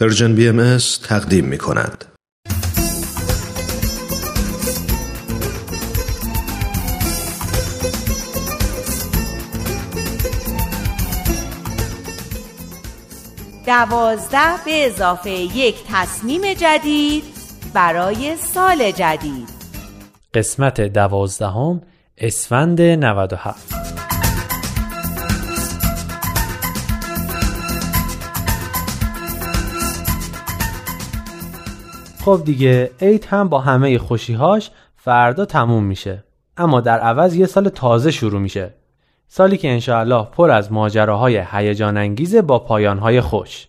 پرژن بی ام تقدیم می کند. دوازده به اضافه یک تصمیم جدید برای سال جدید قسمت دوازدهم اسفند 97 خب دیگه عید هم با همه خوشیهاش فردا تموم میشه. اما در عوض یه سال تازه شروع میشه. سالی که انشاءالله پر از ماجراهای هیجان انگیزه با پایانهای خوش.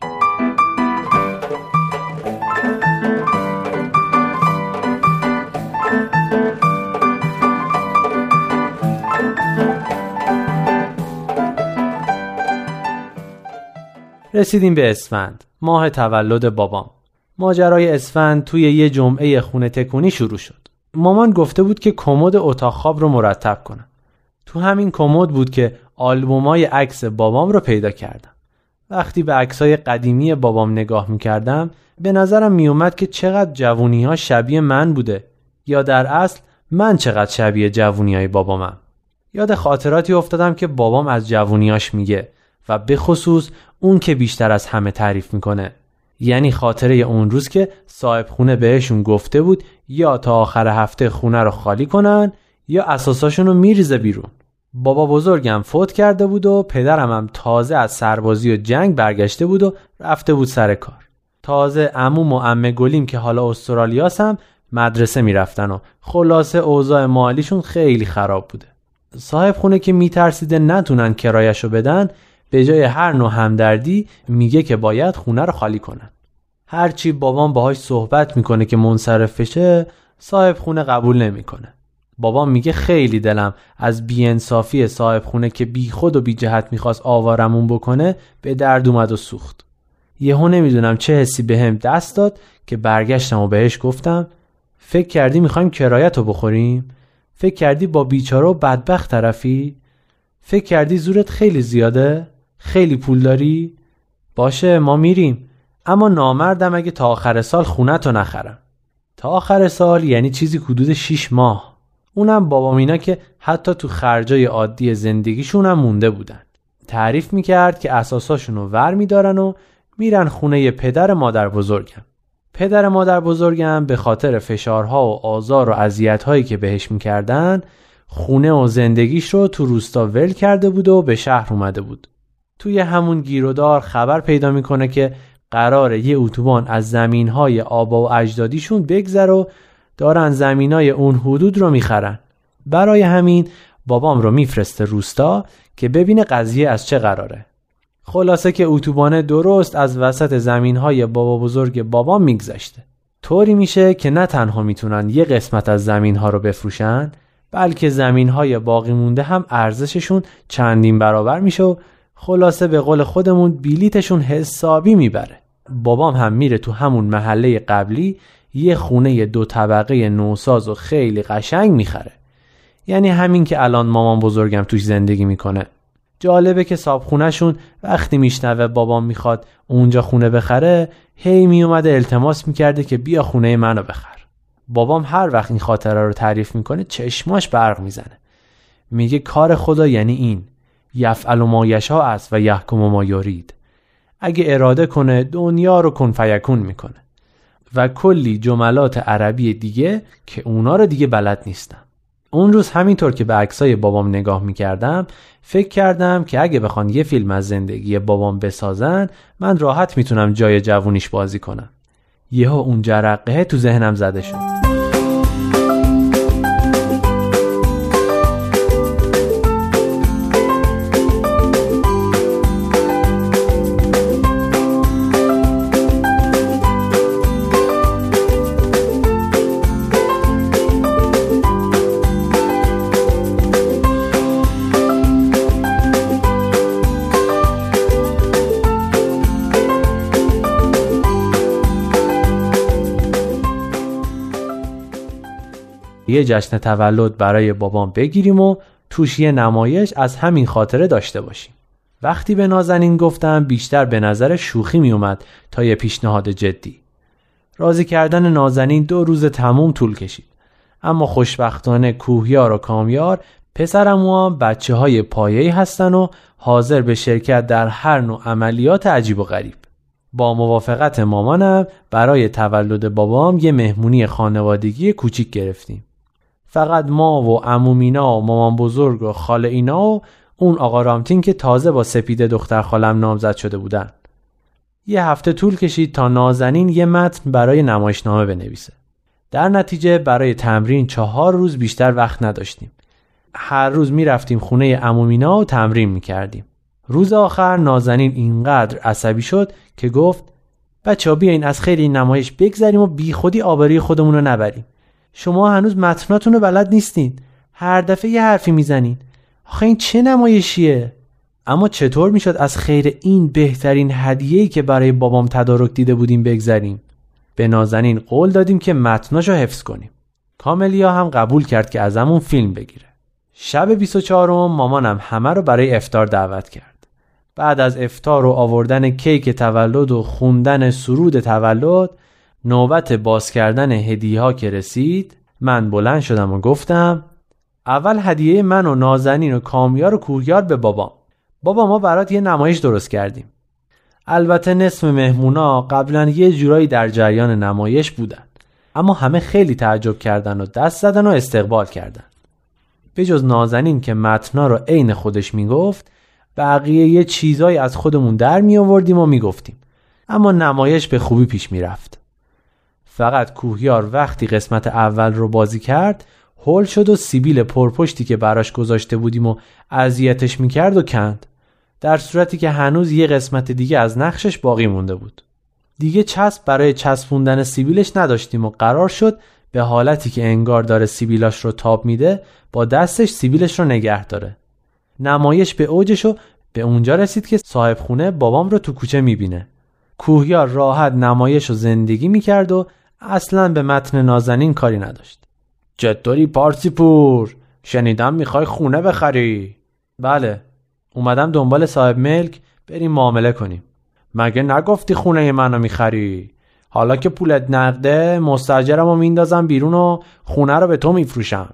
رسیدیم به اسفند ماه تولد بابام. ماجرای اسفند توی یه جمعه خونه تکونی شروع شد. مامان گفته بود که کمد اتاق خواب رو مرتب کنم. تو همین کمد بود که آلبومای عکس بابام رو پیدا کردم. وقتی به عکسای قدیمی بابام نگاه می‌کردم به نظرم میومد که چقدر جوونی ها شبیه من بوده یا در اصل من چقدر شبیه جوونی های بابامم. یاد خاطراتی افتادم که بابام از جوونیاش میگه و به خصوص اون که بیشتر از همه تعریف می‌کنه. یعنی خاطره اون روز که صاحب خونه بهشون گفته بود یا تا آخر هفته خونه رو خالی کنن یا اساساشون رو میریزه بیرون. بابا بزرگم فوت کرده بود و پدرم هم تازه از سربازی و جنگ برگشته بود و رفته بود سر کار. تازه عموم و عمه گلیم که حالا استرالیاس هم مدرسه می‌رفتن و خلاصه اوضاع مالیشون خیلی خراب بوده. صاحب خونه که میترسیده نتونن کرایشو بدن به جای هر نوع همدردی میگه که باید خونه رو خالی کنن هرچی بابام باهاش صحبت می‌کنه که منصرف بشه صاحب خونه قبول نمی‌کنه بابام میگه خیلی دلم از بیانصافی صاحب خونه که بی خود و بی جهت می‌خواست آوارمون بکنه به درد اومد و سوخت یهو نمی‌دونم چه حسی به هم دست داد که برگشتم و بهش گفتم فکر کردی می‌خوایم کرایت رو بخوریم؟ فکر کردی با بیچاره و بدبخت طرفی؟ فکر کردی زورت خیلی زیاده؟ خیلی پول داری؟ باشه ما میریم. اما نامردم اگه تا آخر سال خونت رو نخرم. تا آخر سال یعنی چیزی حدود 6 ماه. اونم بابا مینا که حتی تو خرجای عادی زندگیشون هم مونده بودن. تعریف می‌کرد که اساساشون رو ور میدارن و میرن خونه پدر مادر بزرگم. پدر مادر بزرگم به خاطر فشارها و آزار و اذیت‌هایی که بهش می‌کردن خونه و زندگیش رو تو روستا ول کرده بود و به شهر اومده بود. توی همون گیرودار خبر پیدا می‌کنه که قرار یه اتوبان از زمینهای آبا و اجدادیشون بگذر و دارن زمینای اون حدود رو می‌خرن. برای همین بابام رو میفرسته روستا که ببینه قضیه از چه قراره. خلاصه که اتوبان درست از وسط زمینهای بابا بزرگ بابام میگذشته. طوری میشه که نه تنها می‌تونن یه قسمت از زمینها رو بفروشن بلکه زمینهای باقی مونده هم ارزششون چندین برابر میشه و خلاصه به قول خودمون بیلیتشون حسابی می‌بره. بابام هم میره تو همون محله قبلی یه خونه دو طبقه نوساز و خیلی قشنگ می‌خره. یعنی همین که الان مامان بزرگم توش زندگی می‌کنه. جالبه که صابخونهشون وقتی میشنوه بابام می‌خواد اونجا خونه بخره هی میومده التماس می‌کرده که بیا خونه منو بخر. بابام هر وقت این خاطره رو تعریف می‌کنه چشماش برق می‌زنه. میگه کار خدا یعنی این. یفعل ما یشا است و یحکم ما یورید اگه اراده کنه دنیا رو کن فیکون می‌کنه. و کلی جملات عربی دیگه که اونا رو دیگه بلد نیستم. اون روز همینطور که به عکسای بابام نگاه می‌کردم فکر کردم که اگه بخوان یه فیلم از زندگی بابام بسازن من راحت می‌تونم جای جوونیش بازی کنم. یهو اون جرقه تو ذهنم زده شد. یه جشن تولد برای بابام بگیریم و توش یه نمایش از همین خاطره داشته باشیم. وقتی به نازنین گفتم بیشتر به نظر شوخی می اومد تا یه پیشنهاد جدی. راضی کردن نازنین دو روز تموم طول کشید. اما خوشبختانه کوهیار و کامیار پسرم هم بچه های پایه‌ای هستن و حاضر به شرکت در هر نوع عملیات عجیب و غریب. با موافقت مامانم برای تولد بابام یه مهمونی خانوادگی کوچیک گرفتیم. فقط ما و عمومینا و مامان بزرگ و خاله اینا و اون آقا رامتین که تازه با سپیده دختر خالم نامزد شده بودن. یه هفته طول کشید تا نازنین یه متن برای نمایشنامه بنویسه. در نتیجه برای تمرین چهار روز بیشتر وقت نداشتیم. هر روز می‌رفتیم خونه امومینا و تمرین می‌کردیم. روز آخر نازنین اینقدر عصبی شد که گفت بچه ها بیاین از خیلی نمایش بگذریم و بی خودی آبری خودمون رو نبریم. شما هنوز متناتون رو بلد نیستین. هر دفعه یه حرفی می‌زنین. آخه این چه نمایشیه؟ اما چطور می‌شد از خیر این بهترین هدیه‌ای که برای بابام تدارک دیده بودیم بگذریم؟ به نازنین قول دادیم که متناشو حفظ کنیم. کاملیا هم قبول کرد که ازمون فیلم بگیره. شب 24 مامانم همه رو برای افتار دعوت کرد. بعد از افتار و آوردن کیک تولد و خوندن سرود تولد نوبت باز کردن هدیه ها که رسید من بلند شدم و گفتم اول هدیه من و نازنین و کامیار و کوهیار به بابام بابا ما برات یه نمایش درست کردیم. البته نصف مهمونا قبلا یه جورایی در جریان نمایش بودن. اما همه خیلی تعجب کردن و دست زدن و استقبال کردن. به جز نازنین که متنا رو عین خودش می‌گفت بقیه یه چیزایی از خودمون در می آوردیم و می‌گفتیم. اما نمایش به خوبی پیش می‌رفت. فقط کوهیار وقتی قسمت اول رو بازی کرد هول شد و سیبیل پرپشتی که براش گذاشته بودیم و اذیتش می‌کرد و کند. در صورتی که هنوز یه قسمت دیگه از نقشش باقی مونده بود. دیگه چسب برای چسبوندن سیبیلش نداشتیم و قرار شد به حالتی که انگار داره سیبیلاش رو تاب میده با دستش سیبیلش رو نگه داره. نمایش به اوجش و به اونجا رسید که صاحب خونه بابام رو تو کوچه می‌بینه. کوهیار راحت نمایش و زندگی می‌کرد و اصلا به متن نازنین کاری نداشت. چطوری پارسی پور شنیدم می‌خوای خونه بخری. بله اومدم دنبال صاحب ملک بریم معامله کنیم. مگه نگفتی خونه منو می‌خری؟ حالا که پولت نقده مستجرم رو میندازم بیرون و خونه رو به تو میفروشم.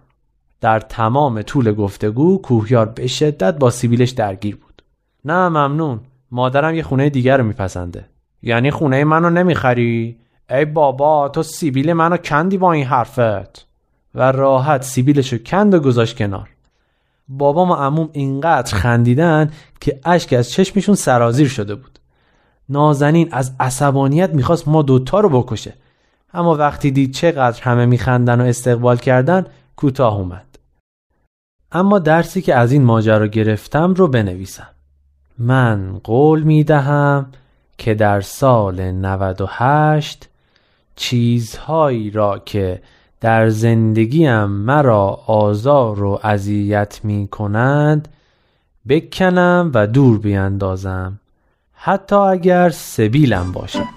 در تمام طول گفتگو کوهیار به شدت با سیبیلش درگیر بود. نه ممنون. مادرم یه خونه دیگر رو میپسنده. یعنی خونه منو نمی‌خری؟ ای بابا تو سیبیل منو کندی با این حرفت؟ و راحت سیبیلشو کند و گذاشت کنار. بابام و عموم اینقدر خندیدن که اشک از چشمشون سرازیر شده بود. نازنین از عصبانیت می‌خواست ما دوتا رو بکشه. اما وقتی دید چقدر همه میخندن و استقبال کردن کوتاه اومد. اما درسی که از این ماجرا گرفتم رو بنویسم. من قول می‌دهم که در سال 98 چیزهایی را که در زندگیم مرا آزار و اذیت می کنند بکنم و دور بیندازم حتی اگر سبیلم باشد.